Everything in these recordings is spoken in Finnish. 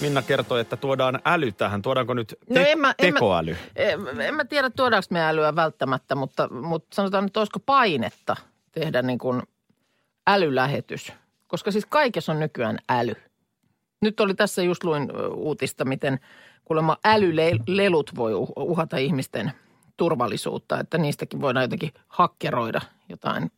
Minna kertoi, että tuodaan äly tähän. Tuodaanko nyt te- No en mä- en mä- tekoäly? En, mä tiedä, tuodaanko me älyä välttämättä, mutta, mutta sanotaan nyt, olisiko painetta tehdä niin kuin älylähetys. Koska siis kaikessa on nykyään äly. Nyt oli tässä just luin uutista, miten kuulemma älylelut voi uh- uhata ihmisten turvallisuutta, että niistäkin voidaan jotenkin hakkeroida jotain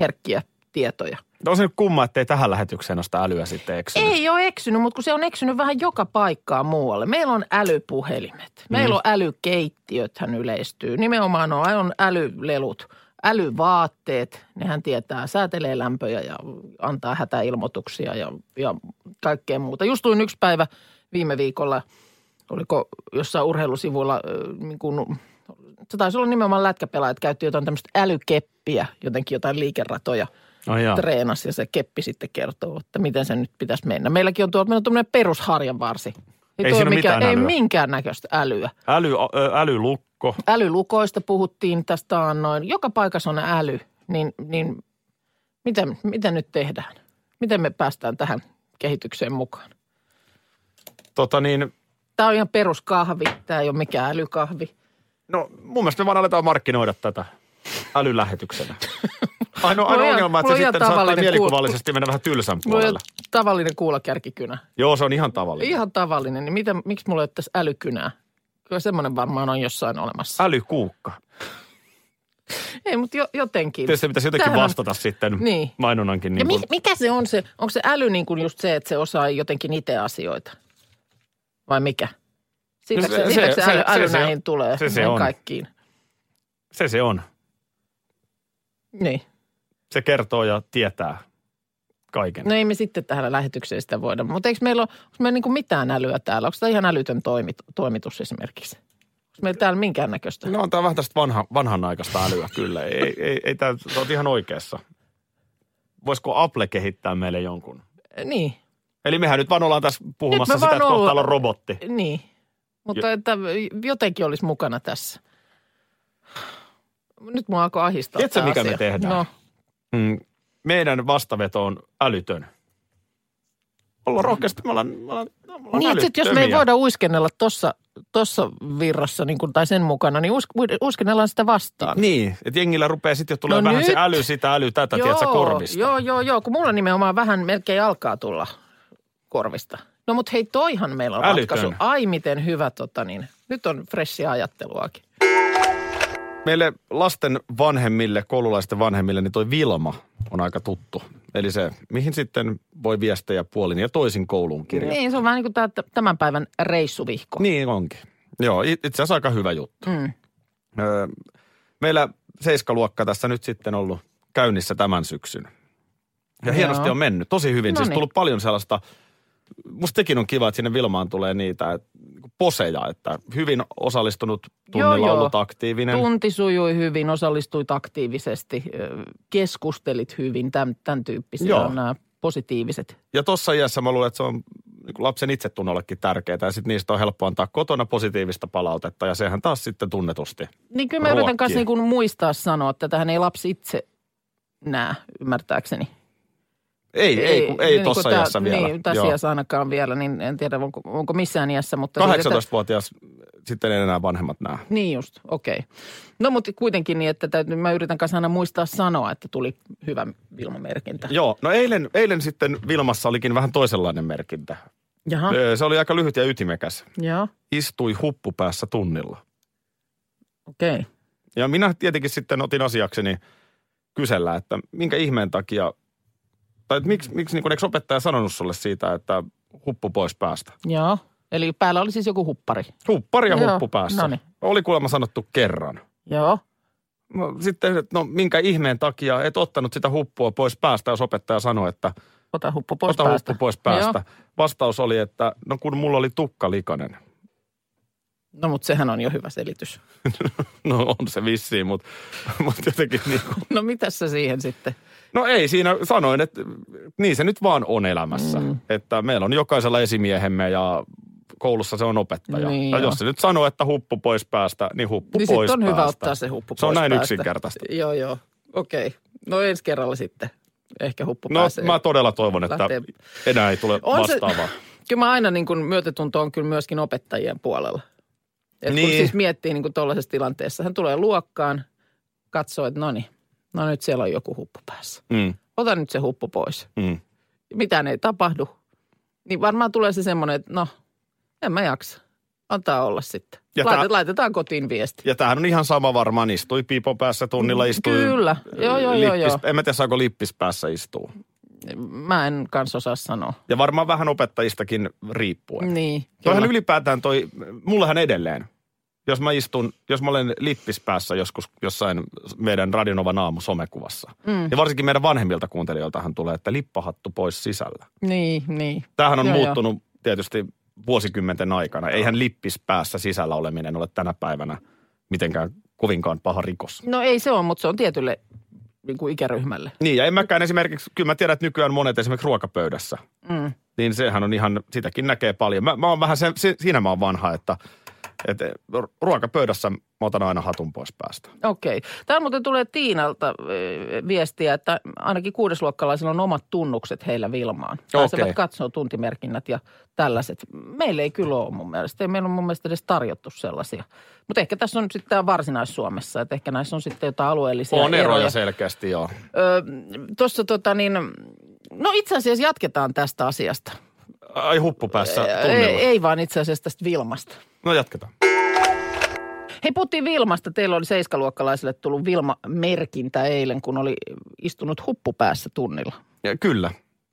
herkkiä tietoja. No on se nyt kumma, ettei tähän lähetykseen sitä älyä sitten eksynyt. Ei ole eksynyt, mutta kun se on eksynyt vähän joka paikkaan muualle. Meillä on älypuhelimet, meillä on älykeittiöthän yleistyy. Nimenomaan on, on älylelut, älyvaatteet. Nehän tietää, säätelee lämpöjä ja antaa hätäilmoituksia ja, ja kaikkea muuta. Just luin yksi päivä viime viikolla, oliko jossain urheilusivuilla, niin kuin, se taisi olla nimenomaan lätkäpelaajat, käytti jotain tämmöistä älykeppiä, jotenkin jotain liikeratoja – Jaa. treenasi ja se keppi sitten kertoo, että miten se nyt pitäisi mennä. Meilläkin on tuo, meillä on tuommoinen perusharjanvarsi. Ei tuo siinä mitään ei älyä. minkäännäköistä älyä. Äly, älylukko. Älylukoista puhuttiin tästä annoin. Joka paikassa on äly, niin, niin miten, miten nyt tehdään? Miten me päästään tähän kehitykseen mukaan? Tota niin, Tämä on ihan peruskahvi, tämä ei ole mikään älykahvi. no mun mielestä me vaan aletaan markkinoida tätä älylähetyksenä. Ainoa, on ainoa ihan- ongelma, että se on sitten saattaa mielikuvallisesti mennä vähän tylsän Mulla on puolelle. tavallinen kuulakärkikynä. Joo, se on ihan tavallinen. Ihan tavallinen. Niin miten, miksi mulla ei ole tässä älykynää? Kyllä semmoinen varmaan on jossain olemassa. Älykuukka. Ei, mutta jo, jotenkin. Tietysti pitäisi jotenkin Tämähän on- vastata sitten Niin. mainonnankin. Ja Niin mi, kuin, mikä se on se, onko se äly niin kuin just se, että se osaa jotenkin itse asioita? Vai mikä? Siitä No se, se- se, se, se- se, äly, se- äly se- näihin tulee, se- se on. kaikkiin. se se on. Niin. Se kertoo ja tietää kaiken. No ei me sitten tähän lähetykseen sitä voida. Mutta eikö meillä ole, onko meillä niin kuin mitään älyä täällä? Onko tämä ihan älytön toimit, toimitus esimerkiksi? Onko meillä täällä minkäännäköistä? No on tämä vähän tästä vanha, vanhanaikaista älyä kyllä. Ei, ei, ei tämä, olet ihan oikeassa. Voisiko Apple kehittää meille jonkun? Niin, Eli mehän nyt vaan ollaan tässä puhumassa sitä, että kohta on robotti. niin. Mutta että jotenkin olisi mukana tässä. Nyt mua alkoi ahistaa Tiedätkö, mikä asia. me tehdään? No, Mm, meidän vastaveto on älytön. Ollaan rohkeasti, me ollaan, me ollaan, me ollaan Niin, että jos me ei voida uiskennella tuossa tossa virrassa niin kun, tai sen mukana, niin usk, uiskennellaan sitä vastaan. Niin, että jengillä rupeaa sitten jo tulee No vähän nyt. se äly, sitä äly, tätä, tiedätkö, korvista. Joo, joo, joo, kun mulla nimenomaan vähän melkein alkaa tulla korvista. No mutta hei, toihan meillä on Älytön. ratkaisu. Ai miten hyvä, tota niin. Nyt on freshia ajatteluakin. Meille lasten vanhemmille, koululaisten vanhemmille, niin toi Vilma on aika tuttu. Eli se, mihin sitten voi viestejä puolin ja toisin kouluun kirjata. Niin, se on vähän niin kuin tämä tämän päivän reissuvihko. Niin onkin. Joo, it- itse asiassa aika hyvä juttu. Mm. Öö, meillä seiskaluokka tässä nyt sitten ollut käynnissä tämän syksyn. Ja Joo. hienosti on mennyt, tosi hyvin. Siis Noniin. tullut paljon sellaista, musta tekin on kiva, että sinne Vilmaan tulee niitä että, niinku poseja, että hyvin osallistunut tunnilla Joo, joo. ollut aktiivinen. Tunti sujui hyvin, osallistuit aktiivisesti, keskustelit hyvin, tämän, tämän tyyppisiä Joo. on nämä positiiviset. Ja tuossa iässä mä luulen, että se on niin kuin lapsen itsetunnollekin tärkeää. Ja sitten niistä on helppo antaa kotona positiivista palautetta ja sehän taas sitten tunnetusti. Niin kyllä mä yritän Ruokkii. kanssa niin kuin muistaa sanoa, että tähän ei lapsi itse näe, ymmärtääkseni. Ei, ei, ei, ei niin tuossa tää- iässä vielä. Niin, tässä iässä ainakaan vielä, niin en tiedä onko, onko missään iässä. Mutta siis, että- 18-vuotias sitten ei enää vanhemmat näe. Niin just, okei. Okay. No mutta kuitenkin niin, että täytyy, mä yritän kanssa aina muistaa sanoa, että tuli hyvä Vilma-merkintä. Joo, no eilen, eilen sitten Vilmassa olikin vähän toisenlainen merkintä. Jaha, Se oli aika lyhyt ja ytimekäs. joo, Istui huppupäässä tunnilla. okei. Okay. Ja minä tietenkin sitten otin asiakseni kysellä, että minkä ihmeen takia, tai että miksi, miksi niin eikö opettaja sanonut sulle siitä, että huppu pois päästä? Joo, eli päällä oli siis joku huppari. Huppari ja Joo, huppu päässä. noniin. Oli kuulemma sanottu kerran. Joo, No, sitten, että no minkä ihmeen takia et ottanut sitä huppua pois päästä, jos opettaja sanoi, että ota huppu pois ota päästä. huppu pois päästä. Joo. Vastaus oli, että no kun mulla oli tukka likainen. No mutta sehän on jo hyvä selitys. No on se vissiin, mutta, mutta jotenkin niin kuin, No mitäs sä siihen sitten? No ei siinä, sanoin, että niin se nyt vaan on elämässä. Mm. Että meillä on jokaisella esimiehemme ja koulussa se on opettaja. Niin ja joo. jos se nyt sanoo, että huppu pois päästä, niin huppu Niin pois sitten on päästä. hyvä ottaa se huppu Se on pois näin päästä. yksinkertaista. Joo, joo. Okei. Okay. No ensi kerralla sitten ehkä huppu No pääsee. mä todella toivon, että lähtee- enää ei tule On se- vastaavaa. Kyllä mä aina niin kuin myötätunto on kyllä myöskin opettajien puolella. Et niin. kun siis miettii niin kuin tuollaisessa tilanteessa, hän tulee luokkaan, katsoo, että no niin, no nyt siellä on joku huppu päässä. Mm, Ota nyt se huppu pois. mm. Mitään ei tapahdu. Niin varmaan tulee se semmoinen, että no, en mä jaksa. Antaa olla sitten. Ja Laitet, tää- Laitetaan kotiin viesti. Ja tämähän on ihan sama varmaan. Istui piipon päässä tunnilla, istui... Kyllä. Joo, joo, joo, lippis, joo. En mä tiedä, saako lippis päässä istua. Mä en kans osaa sanoa. Ja varmaan vähän opettajistakin riippuen. Niin. Toihan kyllä. ylipäätään toi, mullehan edelleen, jos mä istun, jos mä olen lippis päässä joskus jossain meidän Radionovan aamu somekuvassa. Mm. Ja varsinkin meidän vanhemmilta kuuntelijoiltahan tulee, että lippahattu pois sisällä. Niin, niin. Tämähän on Joo, joo. muuttunut tietysti vuosikymmenten aikana. Eihän lippis päässä sisällä oleminen ole tänä päivänä mitenkään kovinkaan paha rikos. No ei se ole, mutta se on tietylle niin kuin ikäryhmälle. Niin, ja en mäkään esimerkiksi, kyllä mä tiedän, että nykyään monet esimerkiksi ruokapöydässä, Mm. niin sehän on ihan, sitäkin näkee paljon. Mä, mä oon vähän se, se, siinä mä oon vanha, että, että ruokapöydässä mä otan aina hatun pois päästä. Okei. Täällä muuten tulee Tiinalta ö, viestiä, että ainakin kuudesluokkalaisilla on omat tunnukset heillä Vilmaan. Pääsevät Okei. katsoa tuntimerkinnät ja tällaiset. Meillä ei kyllä ole mun mielestä. Ei meillä on mun mielestä edes tarjottu sellaisia. Mutta ehkä tässä on sitten tämä Varsinais-Suomessa, että ehkä näissä on sitten jotain alueellisia On eroja selkeästi, joo. Tuossa tota niin, no itse asiassa jatketaan tästä asiasta. Ai huppu päässä Ei, tunnilla. ei vaan itse asiassa tästä Vilmasta. No jatketaan. Hei, puhuttiin Vilmasta. Teillä oli seiskaluokkalaisille tullut Vilma-merkintä eilen, kun oli istunut huppu päässä tunnilla. Ja, kyllä.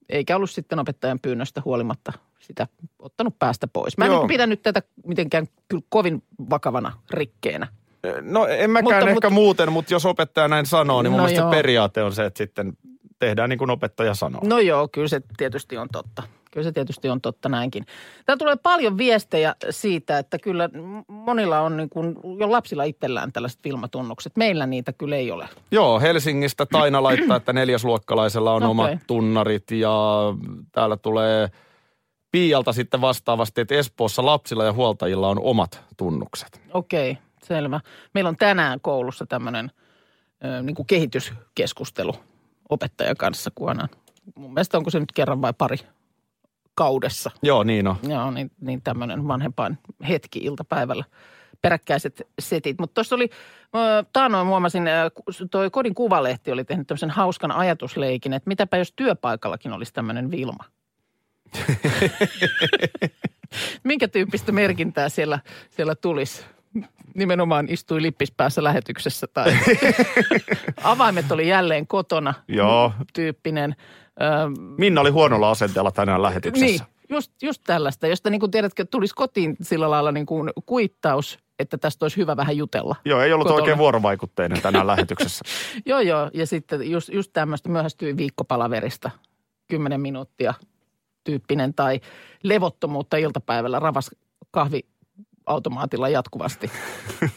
Eikä ollut sitten opettajan pyynnöstä huolimatta sitä ottanut päästä pois. Mä en Joo. nyt pidä nyt tätä mitenkään kyllä kovin vakavana rikkeenä. No en mäkään Mutta- ehkä mutta- muuten, mutta jos opettaja näin sanoo, niin mun No mielestä joo. se periaate on se, että sitten tehdään niin kuin opettaja sanoo. No joo, kyllä se tietysti on totta. Kyllä se tietysti on totta näinkin. Täällä tulee paljon viestejä siitä, että kyllä monilla on niin kuin, jo lapsilla itsellään tällaiset filmatunnukset. Meillä niitä kyllä ei ole. Joo, Helsingistä Taina laittaa, että neljäsluokkalaisella on Okei. omat tunnarit ja täällä tulee Piialta sitten vastaavasti, että Espoossa lapsilla ja huoltajilla on omat tunnukset. Okei, selvä. Meillä on tänään koulussa tämmöinen niin kuin kehityskeskustelu opettajan kanssa, kun aina, mun mielestä onko se nyt kerran vai pari kaudessa. Joo, niin on. Joo, niin, niin tämmöinen vanhempain hetki iltapäivällä peräkkäiset setit. Mutta tuossa oli, ö, taannoin huomasin, toi Kodin Kuvalehti oli tehnyt tämmöisen hauskan ajatusleikin, että mitäpä jos työpaikallakin olisi tämmöinen Vilma. Minkä tyyppistä merkintää siellä, siellä tulisi? Nimenomaan istui lippis päässä lähetyksessä tai avaimet oli jälleen kotona Joo. tyyppinen. Ö, Minna oli huonolla asenteella tänään lähetyksessä. niin, just, just tällaista, josta niin kuin tiedätkö, tulisi kotiin sillä lailla niin kuin kuittaus, että tästä olisi hyvä vähän jutella. Joo, ei ollut Kotona. oikein vuorovaikutteinen tänään lähetyksessä. Joo, joo, ja sitten just, just tämmöistä myöhästyi viikkopalaverista, kymmenen minuuttia tyyppinen, tai levottomuutta iltapäivällä ravas kahviautomaatilla jatkuvasti.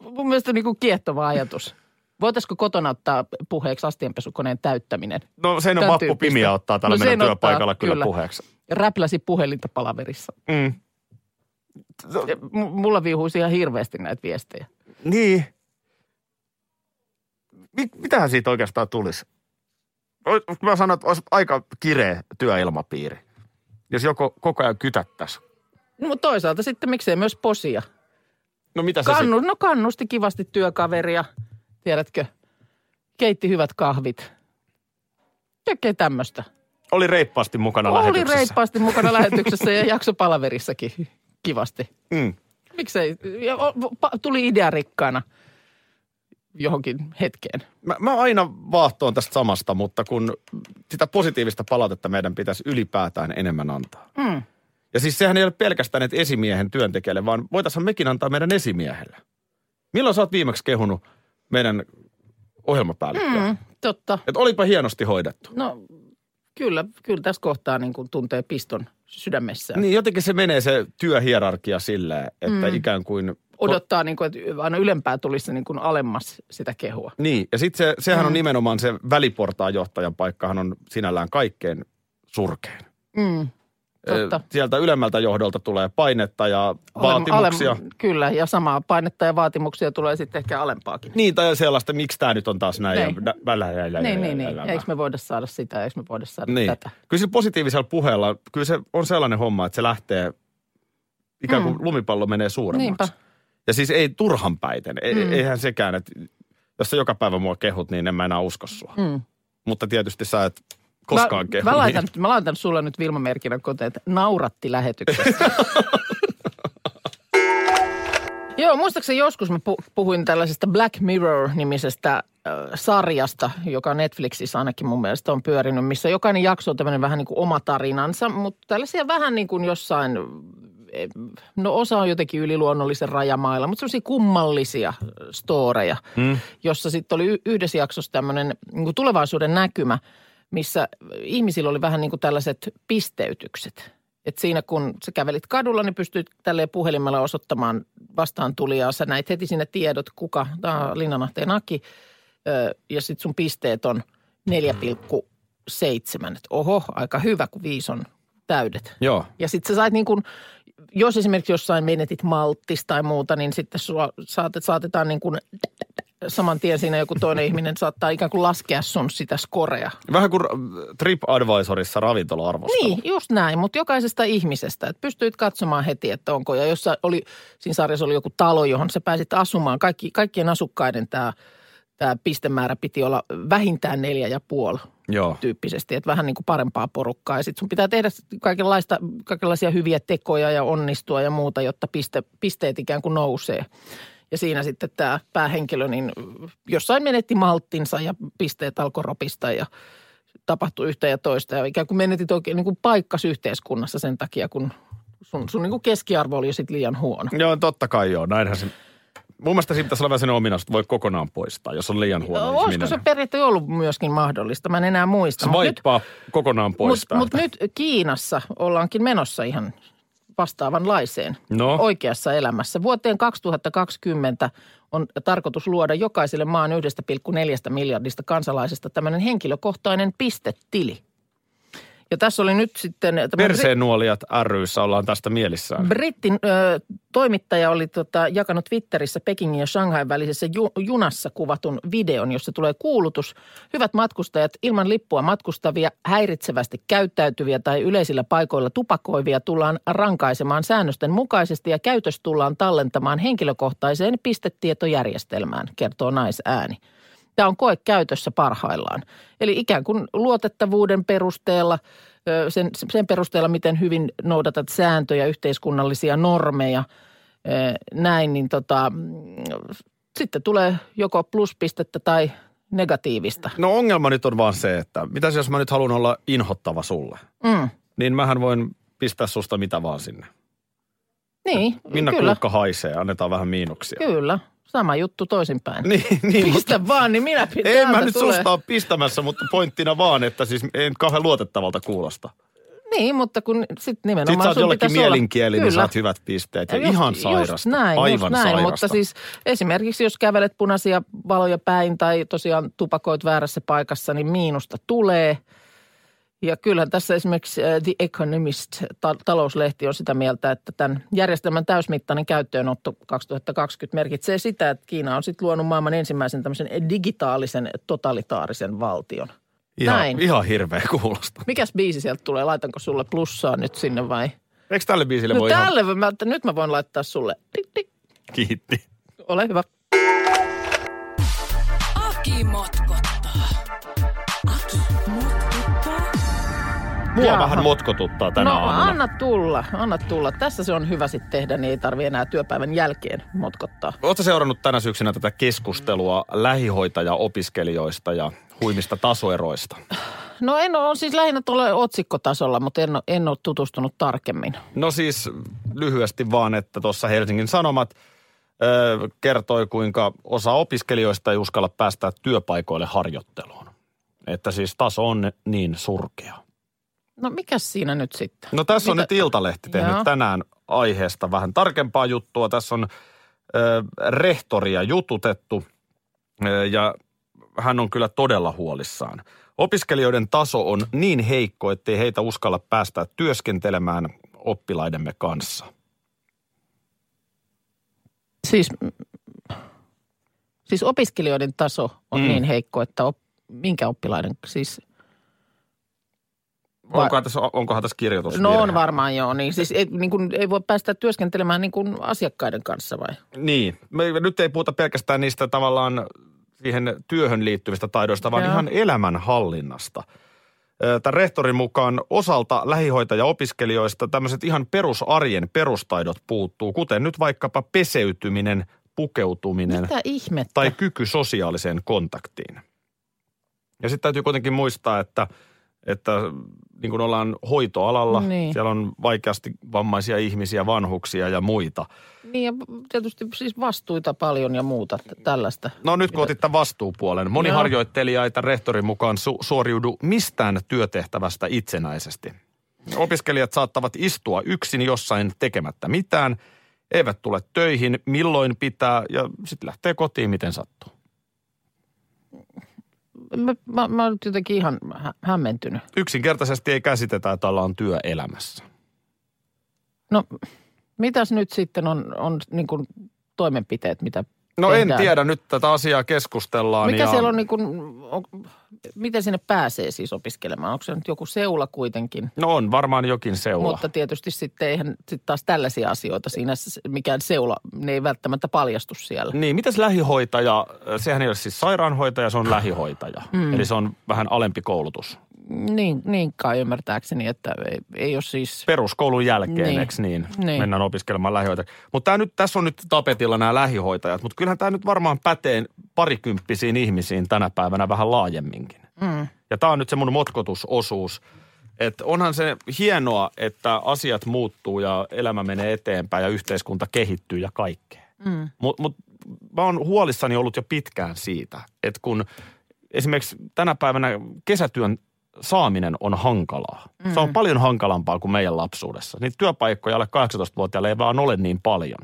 Mun mielestä niin kuin kiehtova ajatus. Voitaisiko kotona ottaa puheeksi astianpesukoneen täyttäminen? No sen on vappu pimiä ottaa tällä No meidän sen ottaa, työpaikalla kyllä, kyllä. puheeksi. Räpläsi puhelinta palaverissa. Mm. M- Mulla viuhuisi ihan hirveästi näitä viestejä. Niin. Mit, mitähän siitä oikeastaan tulisi? Mä sanon, että olisi aika kireä työilmapiiri. Jos joko koko ajan kytättäisi. No, mutta toisaalta sitten miksei myös posia. No mitä se Kannu, no kannusti kivasti työkaveria, tiedätkö, keitti hyvät kahvit. Kaikkea tämmöistä. oli reippaasti mukana Oli lähetyksessä? reippaasti mukana lähetyksessä ja jakso palaverissakin kivasti. Mm. Miksei, ja tuli idea rikkaana johonkin hetkeen. Mä, mä aina vaahtoon tästä samasta, mutta kun sitä positiivista palautetta meidän pitäisi ylipäätään enemmän antaa. Mm. Ja siis sehän ei ole pelkästään että esimiehen työntekijälle, vaan voitaisiin mekin antaa meidän esimiehelle. Milloin sä oot viimeksi kehunut meidän ohjelmapäällikköä? Mm, totta. Että olipa hienosti hoidettu. No kyllä, kyllä tässä kohtaa niin kuin tuntee piston sydämessään. Niin jotenkin se menee se työhierarkia silleen, että mm. ikään kuin... Odottaa, niin kuin, että aina ylempää tulisi niin kuin alemmas sitä kehua. Niin, ja sitten se, sehän mm. on nimenomaan se väliportaan johtajan paikkahan on sinällään kaikkein surkein. Mm. Totta. Sieltä ylemmältä johdolta tulee painetta ja vaatimuksia. Alem, kyllä, ja samaa painetta ja vaatimuksia tulee sitten ehkä alempaakin. Niin, tai sellaista, miksi tämä nyt on taas näin. Niin. Ja, Niin, niin, niin. Eikö me voida saada sitä, eikö me voida saada Niin. tätä? Kyllä sillä positiivisella puheella, kyllä se on sellainen homma, että se lähtee, ikään kuin lumipallo menee suuremmaksi. Mm. Niinpä. Ja siis ei turhan päiten. E- Mm. Eihän sekään, että jos sä joka päivä mua kehut, niin en mä enää usko sua. Mm. Mutta tietysti sä et koskaan mä, kehu. mä, laitan, niin. mä laitan sulle nyt Vilma Merkinen koteen, että nauratti lähetyksestä. Joo, muistaakseni joskus mä pu- puhuin tällaisesta Black Mirror-nimisestä sarjasta, joka Netflixissä ainakin mun mielestä on pyörinyt, missä jokainen jakso on tämmöinen vähän niin kuin oma tarinansa, mutta tällaisia vähän niin kuin jossain, eh, no osa on jotenkin yliluonnollisen rajamailla, mutta sellaisia kummallisia storeja, mm. jossa sitten oli yhdessä jaksossa tämmöinen niin tulevaisuuden näkymä, missä ihmisillä oli vähän niin kuin tällaiset pisteytykset. Et siinä kun sä kävelit kadulla, niin pystyit tälleen puhelimella osoittamaan vastaan tulijaa. Sä näit heti sinne tiedot, kuka, tämä on Linnanahteen Aki, ja sitten sun pisteet on 4,7. Et oho, aika hyvä, kun viisi on täydet. Joo. Ja sitten sä sait niin kuin, jos esimerkiksi jossain menetit malttis tai muuta, niin sitten sua saatet, saatetaan niin kuin saman tien siinä joku toinen ihminen saattaa ikään kuin laskea sun sitä skorea. Vähän kuin TripAdvisorissa ravintola-arvostelu. Niin, just näin, mutta jokaisesta ihmisestä. Että pystyit katsomaan heti, että onko. Ja jos oli, siinä sarjassa oli joku talo, johon sä pääsit asumaan. Kaikki, kaikkien asukkaiden tämä tämä pistemäärä piti olla vähintään neljä ja puoli Joo. tyyppisesti, että vähän niin kuin parempaa porukkaa. Ja sitten sun pitää tehdä kaikenlaista, kaikenlaisia hyviä tekoja ja onnistua ja muuta, jotta piste, pisteet ikään kuin nousee. Ja siinä sitten tämä päähenkilö, niin jossain menetti malttinsa ja pisteet alkoi ropista ja tapahtui yhtä ja toista. Ja ikään kuin menetit oikein niin kuin paikkas yhteiskunnassa sen takia, kun sun, sun niin kuin keskiarvo oli jo sitten liian huono. Joo, totta kai joo. Näinhän se... Mun mielestä siinä pitäisi olla vähän sellainen ominaisuus, että voi kokonaan poistaa, jos on liian huono Olisiko ihminen. se periaatteessa ollut myöskin mahdollista? Mä en enää muista. Se Mut nyt- vaippaa kokonaan pois Mutta mut nyt Kiinassa ollaankin menossa ihan vastaavanlaiseen No. oikeassa elämässä. Vuoteen 2020 on tarkoitus luoda jokaiselle maan 1,4 miljardista kansalaisesta tämmöinen henkilökohtainen pistetili. Ja tässä oli nyt sitten... tämmöinen- Perseen nuolijat ryssä ollaan tästä mielissään. Brittin ö, toimittaja oli tota, jakanut Twitterissä Pekingin ja Shanghain välisessä ju, junassa kuvatun videon, jossa tulee kuulutus. Hyvät matkustajat, ilman lippua matkustavia, häiritsevästi käyttäytyviä tai yleisillä paikoilla tupakoivia tullaan rankaisemaan säännösten mukaisesti ja käytös tullaan tallentamaan henkilökohtaiseen pistetietojärjestelmään, kertoo naisääni. Tämä on koe käytössä parhaillaan. Eli ikään kuin luotettavuuden perusteella, sen, sen perusteella, miten hyvin noudatat sääntöjä, yhteiskunnallisia normeja, näin, niin tota, mm, sitten tulee joko pluspistettä tai negatiivista. No ongelma nyt on vaan se, että mitäs jos mä nyt haluan olla inhottava sulle, Mm. niin mähän voin pistää susta mitä vaan sinne. Niin, Minna kyllä, Kuukka haisee, annetaan vähän miinuksia. kyllä. Sama juttu toisinpäin. Niin, niin mutta Pistä vaan, niin minä pitää. en mä nyt susta ole pistämässä, mutta pointtina vaan, että siis en kauhean luotettavalta kuulosta. Niin, mutta kun sitten nimenomaan Sitten sä oot jollekin mielinkieli, niin saat hyvät pisteet. Ja just- ihan just sairasta. näin, Aivan just näin, sairasta. mutta siis esimerkiksi jos kävelet punaisia valoja päin tai tosiaan tupakoit väärässä paikassa, niin miinusta tulee. Ja kyllähän tässä esimerkiksi äh, The Economist, ta- talouslehti on sitä mieltä, että tämän järjestelmän täysmittainen käyttöönotto 2020 merkitsee sitä, että Kiina on sitten luonut maailman ensimmäisen tämmöisen digitaalisen totalitaarisen valtion. ihan, näin. ihan hirveä kuulosta. Mikäs biisi sieltä tulee? Laitanko sulle plussaa nyt sinne vai? Eikö tälle biisille No voi ihan... tälle, mä, nyt mä voin laittaa sulle. Tik, tik. Kiitti. Ole hyvä. Aki Mua Jaha. vähän motkotuttaa tänä no aamuna. anna tulla, anna tulla. Tässä se on hyvä sitten tehdä, niin ei tarvi enää työpäivän jälkeen motkottaa. Oletko seurannut tänä syksynä tätä keskustelua lähihoitaja-opiskelijoista ja huimista tasoeroista? No en ole, on siis lähinnä tuolla otsikkotasolla, mutta en ole, en ole tutustunut tarkemmin. No siis lyhyesti vaan, että tuossa Helsingin Sanomat ö, kertoi, kuinka osa opiskelijoista ei uskalla päästä työpaikoille harjoitteluun. Että siis taso on niin surkea. No mikä siinä nyt sitten? No tässä on Mitä- nyt Iltalehti tehnyt Joo. tänään aiheesta vähän tarkempaa juttua. Tässä on ö, rehtoria jututettu ö, ja hän on kyllä todella huolissaan. Opiskelijoiden taso on niin heikko, ettei heitä uskalla päästä työskentelemään oppilaidemme kanssa. Siis, siis opiskelijoiden taso on Mm. niin heikko, että op, minkä oppilaiden, siis Onkohan tässä, onkohan tässä kirjoitus? no on varmaan joo, niin siis ei, niin kuin, ei voi päästä työskentelemään niin kuin asiakkaiden kanssa vai? Niin. Me nyt ei puhuta pelkästään niistä tavallaan siihen työhön liittyvistä taidoista, vaan Joo. ihan elämänhallinnasta. Tämän rehtorin mukaan osalta lähihoitaja-opiskelijoista tämmöiset ihan perusarjen perustaidot puuttuu, kuten nyt vaikkapa peseytyminen, pukeutuminen Mitä ihmettä? tai kyky sosiaaliseen kontaktiin. Ja sitten täytyy kuitenkin muistaa, että, että niin kuin ollaan hoitoalalla, Niin. siellä on vaikeasti vammaisia ihmisiä, vanhuksia ja muita. Niin ja tietysti siis vastuita paljon ja muuta tällaista. No nyt kun otit tämän vastuupuolen. Moni Joo. harjoittelija ei tämän rehtorin mukaan su- suoriudu mistään työtehtävästä itsenäisesti. Opiskelijat saattavat istua yksin jossain tekemättä mitään, eivät tule töihin milloin pitää ja sitten lähtee kotiin miten sattuu. Mä, mä, nyt jotenkin ihan hä- hämmentynyt. Yksinkertaisesti ei käsitetä, että ollaan työelämässä. No mitäs nyt sitten on, on niin kuin toimenpiteet, mitä No tehdään? en tiedä, nyt tätä asiaa keskustellaan. Mikä ja siellä on niin kuin, on, miten sinne pääsee siis opiskelemaan? Onko se nyt joku seula kuitenkin? No on varmaan jokin seula. Mutta tietysti sitten eihän sit taas tällaisia asioita siinä, mikään seula, ne ei välttämättä paljastu siellä. Niin, mitäs lähihoitaja, sehän ei ole siis sairaanhoitaja, se on lähihoitaja. Mm. Eli se on vähän alempi koulutus. Niin, niin kai ymmärtääkseni, että ei, ei ole siis... Peruskoulun jälkeen, Niin. niin. eikö niin? Niin. Mennään opiskelemaan lähihoitajia. Mutta nyt, tässä on nyt tapetilla nämä lähihoitajat, mutta kyllähän tämä nyt varmaan pätee parikymppisiin ihmisiin tänä päivänä vähän laajemminkin. Mm. Ja tämä on nyt se mun motkotusosuus. Että onhan se hienoa, että asiat muuttuu ja elämä menee eteenpäin ja yhteiskunta kehittyy ja kaikkea. Mm. Mutta mut, mä oon huolissani ollut jo pitkään siitä, että kun esimerkiksi tänä päivänä kesätyön saaminen on hankalaa. Mm. Se on paljon hankalampaa kuin meidän lapsuudessa. Niitä työpaikkoja alle 18-vuotiaille ei vaan ole niin paljon.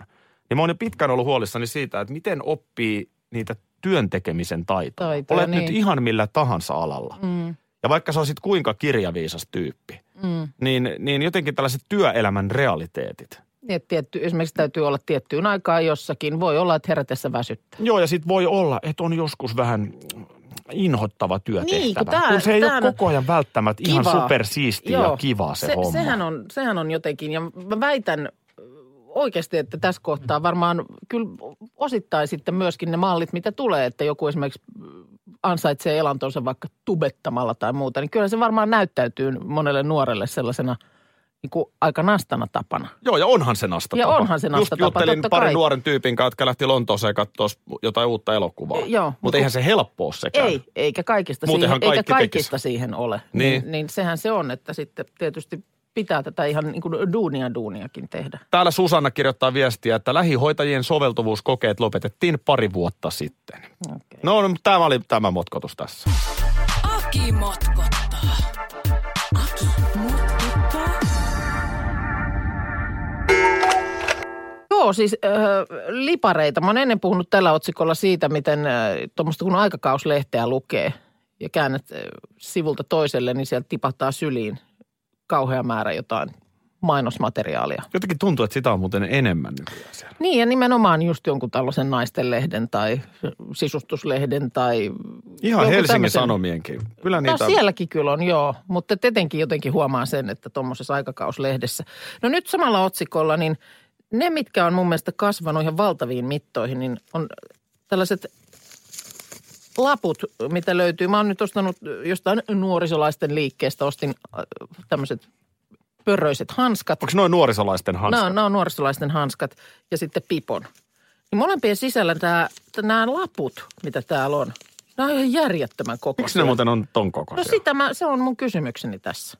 Niin mä oon jo pitkään ollut huolissani siitä, että miten oppii niitä työntekemisen taitoja. Taitoja, Olet nyt niin. ihan millä tahansa alalla. Mm. Ja vaikka sä olisit kuinka kirjaviisas tyyppi, Mm. niin, niin jotenkin tällaiset työelämän realiteetit. Niin, että tietty, esimerkiksi täytyy olla tiettyyn aikaan jossakin. Voi olla, että herätessä väsyttää. Joo, ja sitten voi olla, että on joskus vähän inhottava työtehtävä. Niin, kun kun, tää- se ei ole koko ajan välttämättä ihan kivaa. supersiistiä ja kivaa se, se homma. Sehän on, sehän on jotenkin, ja mä väitän oikeasti, että tässä kohtaa varmaan kyllä osittain sitten myöskin ne mallit, mitä tulee, että joku esimerkiksi ansaitsee elantonsa vaikka tubettamalla tai muuta, niin kyllä se varmaan näyttäytyy monelle nuorelle sellaisena niin kuin aika nastana tapana. Joo, ja onhan se nasta Ja onhan se Just nastatapa, juttelin totta parin kai. nuoren tyypin kanssa, jotka lähti Lontooseen katsoa jotain uutta elokuvaa. E, joo, Mutta eihän se helppo ole sekään. Ei, eikä kaikista, Muutenhan siihen, eikä kaikista siihen ole. Niin. Niin. niin sehän se on, että sitten tietysti pitää tätä ihan niin kuin duunia duuniakin tehdä. Täällä Susanna kirjoittaa viestiä, että lähihoitajien soveltuvuuskokeet lopetettiin pari vuotta sitten. Okay. No, no tämä oli tämä motkotus tässä. Aki motkottaa. Joo, siis äh, lipareita. Mä oon ennen puhunut tällä otsikolla siitä, miten äh, tuommoista kun aikakauslehteä lukee ja käännät äh, sivulta toiselle, niin sieltä tipahtaa syliin kauhea määrä jotain mainosmateriaalia. Jotenkin tuntuu, että sitä on muuten enemmän nykyään siellä. Niin ja nimenomaan just jonkun tällaisen naistenlehden tai sisustuslehden tai... Ihan Helsingin tämmöisen- Sanomienkin. Kyllä No niitä... sielläkin kyllä on, joo. Mutta tietenkin jotenkin huomaa sen, että tuommoisessa aikakauslehdessä. No nyt samalla otsikolla, niin ne, mitkä on mun mielestä kasvanut ihan valtaviin mittoihin, niin on tällaiset laput, mitä löytyy. Mä oon nyt ostanut jostain nuorisolaisten liikkeestä, ostin äh, tämmöiset pörröiset hanskat. Onko noin nuorisolaisten hanskat? Nämä on, nämä on nuorisolaisten hanskat ja sitten pipon. Niin molempien sisällä tämä, nämä laput, mitä täällä on, nämä on ihan järjettömän kokoisia. Miksi ne muuten on ton No kokoisia? sitä mä, se on mun kysymykseni tässä.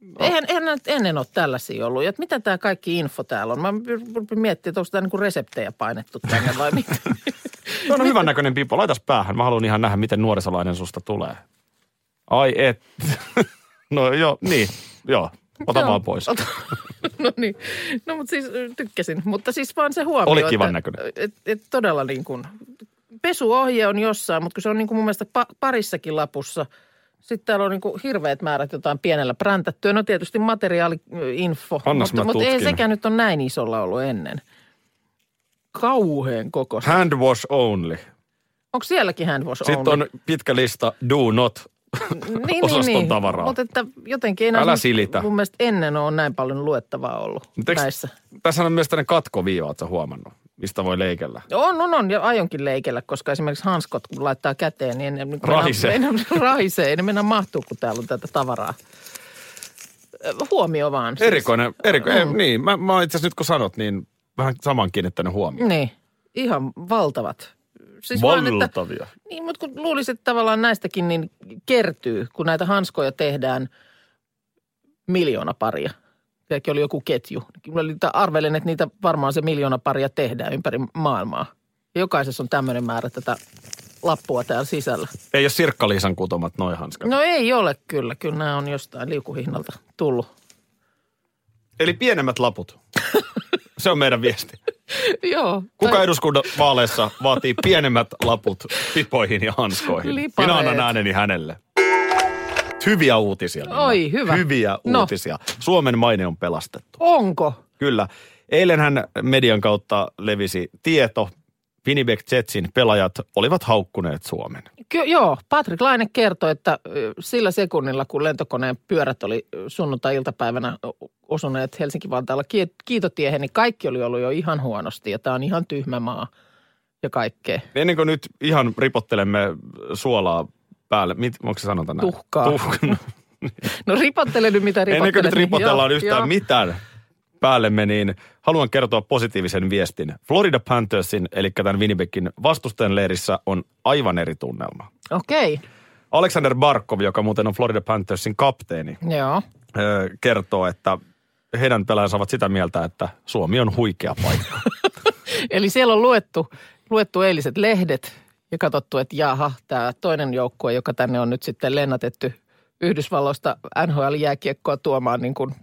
No. Eihän, eihän ennen ole tällaisia ollut. Ja että mitä tämä kaikki info täällä on? Mä rupesin miettimään, että onko tämä niinku reseptejä painettu tänne vai mitä. Tuo on hyvän näköinen pipo. Laitas päähän. Mä haluan ihan nähdä, miten nuorisolainen susta tulee. Ai et. no joo, niin. Joo, ota vaan pois. Ota. no niin, no mutta siis tykkäsin. Mutta siis vaan se huomio, Oli kivan että, näköinen. Et, et todella niin kuin, pesuohje on jossain, mutta kun se on niin kuin mun mielestä pa- parissakin lapussa. Sitten täällä on niin kuin hirveät määrät jotain pienellä präntättyä. No tietysti materiaali-info, Annas mutta, mutta ei sekään nyt on näin isolla ollut ennen. Kauheen koko. Hand wash only. Onko sielläkin handwash Sitten on pitkä lista do not niin, osaston tavaraa. Mutta että jotenkin ei Älä silitä. mun mielestä ennen ole näin paljon luettavaa ollut Mut eikö- näissä. Tässä on myös tämmöinen katkoviiva, ootko sä huomannut, mistä voi leikellä. On, on, on. Ja aionkin leikellä, koska esimerkiksi hanskot, kun laittaa käteen, niin ne Rahisee. Mennä, rahisee. Ei ne mennä mahtuu, kun täällä on tätä tavaraa. Huomio vaan. siis. Erikoinen, erikoinen. Mm. Niin, mä, mä itse asiassa nyt kun sanot, niin vähän saman kiinnittänyt huomioon. Niin, ihan valtavat. Siis vaan, että, Valtavia. niin, mutta kun luulisit, että tavallaan näistäkin niin kertyy, kun näitä hanskoja tehdään miljoona paria. Sekin oli joku ketju. Mä oli- arvelen, että niitä varmaan se miljoona paria tehdään ympäri maailmaa. Ja jokaisessa on tämmöinen määrä tätä lappua täällä sisällä. Ei ole Sirkka-Liisan kutomat noi hanskat. No ei ole kyllä. Kyllä nämä on jostain liukuhinnalta tullut. Eli pienemmät laput. Se on meidän viesti. Joo. Kuka tai- eduskunnan vaaleissa vaatii pienemmät laput pipoihin ja hanskoihin? Lipareet. Minä annan ääneni hänelle. Hyviä uutisia. Minna. Oi, hyvä. Hyviä No. uutisia. Suomen maine on pelastettu. Onko? Kyllä. Eilenhän median kautta levisi tieto. Winnipeg Jetsin pelaajat olivat haukkuneet Suomen. Ky- joo, Patrick Laine kertoi, että sillä sekunnilla, kun lentokoneen pyörät oli sunnuntai-iltapäivänä osuneet Helsinki-Vantaalla ki- kiitotiehen, niin kaikki oli ollut jo ihan huonosti ja tämä on ihan tyhmä maa ja kaikkea. Ennen kuin nyt ihan ripottelemme suolaa päälle, mit, onko se sanonta näin? Tuhkaa. Tuh- No ripottele nyt mitä Ennen kuin nyt ripotellaan niin- yhtään joo. mitään päällemme, niin haluan kertoa positiivisen viestin. Florida Panthersin, eli tämän Winnipegin vastustajan leirissä on aivan eri tunnelma. Okei, Alexander Barkov, joka muuten on Florida Panthersin kapteeni, joo. kertoo, että heidän pelaajansa ovat sitä mieltä, että Suomi on huikea paikka. Eli siellä on luettu, luettu eiliset lehdet ja katsottu, että jaha, tämä toinen joukkue, joka tänne on nyt sitten lennätetty Yhdysvalloista NHL-jääkiekkoa tuomaan niin kuin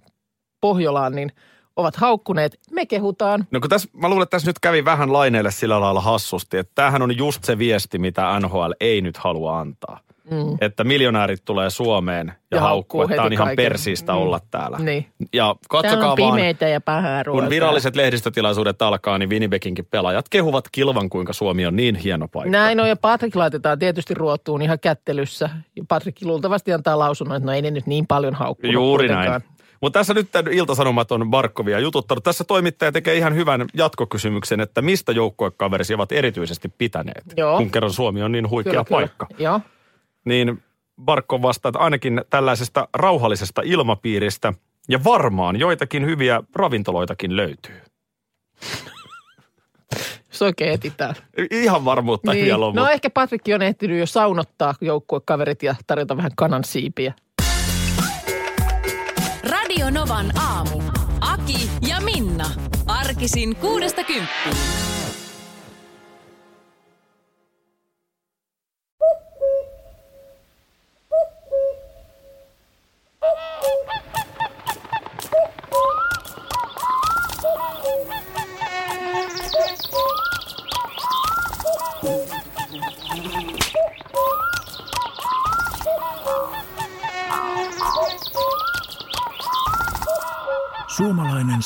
Pohjolaan, niin ovat haukkuneet. Me kehutaan. No kun tässä, mä luulen, että tässä nyt kävi vähän laineelle sillä lailla hassusti, että tämähän on just se viesti, mitä NHL ei nyt halua antaa. Mm. Että miljonäärit tulee Suomeen ja, Ja haukkuu, haukkuu että on ihan kaiken. persiistä Mm. olla täällä. Niin. Ja katsokaa on vaan, ja pahaa kun viralliset lehdistötilaisuudet alkaa, niin Winnipeginkin pelaajat kehuvat kilvan, kuinka Suomi on niin hieno paikka. Näin on, ja Patrick laitetaan tietysti ruotuun ihan kättelyssä. Ja Patrick luultavasti antaa lausunnon, että no ei ne nyt niin paljon haukkunut Juuri kuitenkaan. näin. Mutta tässä nyt tämän Iltasanomat on Barkovia jututtanut. Tässä toimittaja tekee ihan hyvän jatkokysymyksen, että mistä joukkuekaverisi ovat erityisesti pitäneet, Joo. kun kerran Suomi on niin huikea Kyllä, kyllä. paikka. Joo. Niin Barkov vastaa, että ainakin tällaisesta rauhallisesta ilmapiiristä ja varmaan joitakin hyviä ravintoloitakin löytyy. Se oikein etitään. Ihan varmuutta niin. vielä on, No mutta ehkä Patrick on ehtinyt jo saunottaa joukkuekaverit ja tarjota vähän kanan siipiä. Radio Novan aamu. Aki ja Minna. Arkisin kuudesta kymppiin.